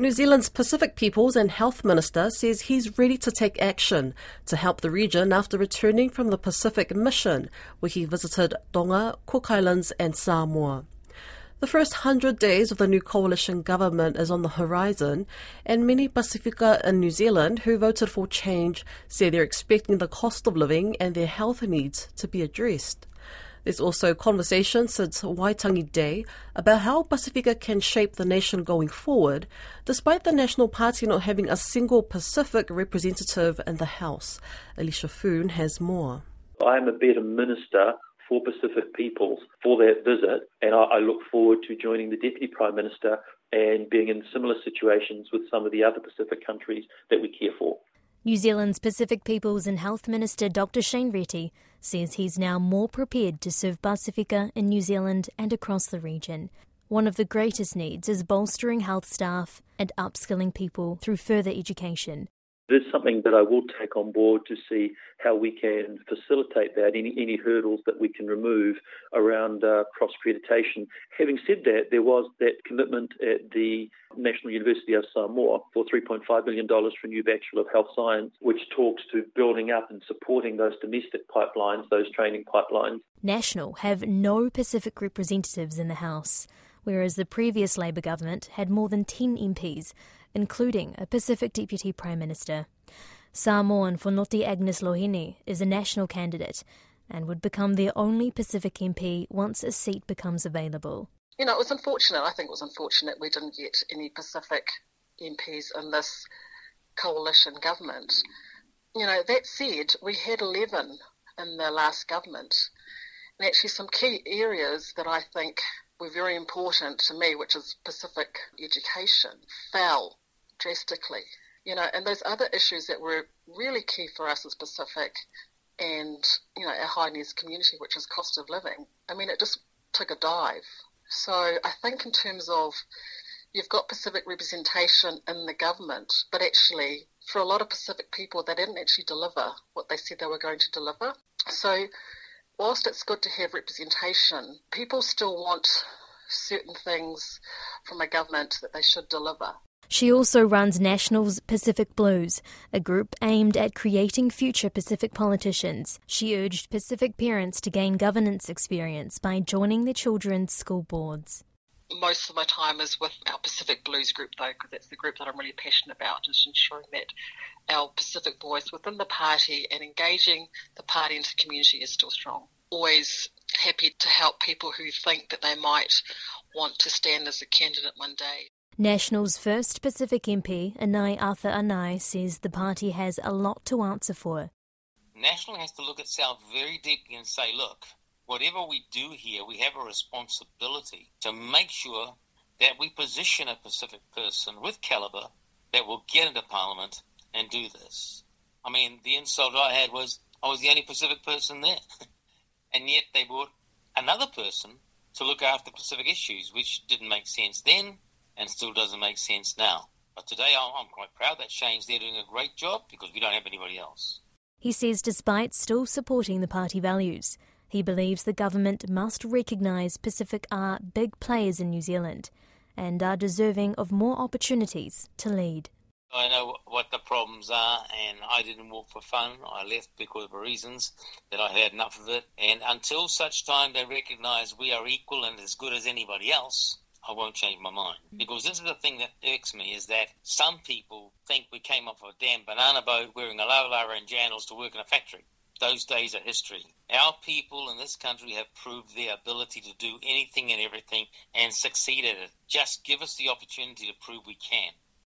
New Zealand's Pacific Peoples and Health Minister says he's ready to take action to help the region after returning from the Pacific Mission, where he visited Tonga, Cook Islands, and Samoa. The first hundred days of the new coalition government is on the horizon, and many Pacifica in New Zealand who voted for change say they're expecting the cost of living and their health needs to be addressed. There's also conversation since Waitangi Day about how Pacifica can shape the nation going forward, despite the National Party not having a single Pacific representative in the House. Alicia Foon has more. I'm a better minister for Pacific peoples for that visit, and I, I look forward to joining the Deputy Prime Minister and being in similar situations with some of the other Pacific countries that we care for. New Zealand's Pacific Peoples and Health Minister Dr Shane Reti says he's now more prepared to serve Pacifica in New Zealand and across the region. One of the greatest needs is bolstering health staff and upskilling people through further education. It is something that I will take on board to see how we can facilitate that, any, any hurdles that we can remove around uh, cross accreditation. Having said that, there was that commitment at the National University of Samoa for $3.5 million for a new Bachelor of Health Science, which talks to building up and supporting those domestic pipelines, those training pipelines. National have no Pacific representatives in the House, whereas the previous Labour government had more than 10 MPs including a Pacific Deputy Prime Minister. Samoan Fonoti Agnes Loheni is a national candidate and would become the only Pacific MP once a seat becomes available. You know, it was unfortunate. I think it was unfortunate we didn't get any Pacific MPs in this coalition government. You know, that said, we had 11 in the last government. And actually, some key areas that I think were very important to me, which is Pacific education, fell drastically. You know, and those other issues that were really key for us as Pacific and, you know, our high needs community, which is cost of living, I mean, it just took a dive. So I think in terms of you've got Pacific representation in the government, but actually for a lot of Pacific people, they didn't actually deliver what they said they were going to deliver. So whilst it's good to have representation, people still want certain things from a government that they should deliver. She also runs National's Pacific Blues, a group aimed at creating future Pacific politicians. She urged Pacific parents to gain governance experience by joining their children's school boards. Most of my time is with our Pacific Blues group, though, because that's the group that I'm really passionate about, is ensuring that our Pacific voice within the party and engaging the party into the community is still strong. Always happy to help people who think that they might want to stand as a candidate one day. National's first Pacific MP, Anae Arthur Anae, says the party has a lot to answer for. National has to look itself very deeply and say, look, whatever we do here, we have a responsibility to make sure that we position a Pacific person with calibre that will get into Parliament and do this. I mean, the insult I had was I was the only Pacific person there. and yet they brought another person to look after Pacific issues, which didn't make sense then and still doesn't make sense now. But today I'm quite proud that Shane's there doing a great job because we don't have anybody else. He says despite still supporting the party values, he believes the government must recognise Pacific are big players in New Zealand and are deserving of more opportunities to lead. I know what the problems are, and I didn't walk for fun. I left because of reasons that I had enough of it. And until such time they recognise we are equal and as good as anybody else, I won't change my mind. Mm. Because this is the thing that irks me is that some people think we came off a damn banana boat wearing a lava and jandals to work in a factory. Those days are history. Our people in this country have proved their ability to do anything and everything and succeed at it. Just give us the opportunity to prove we can.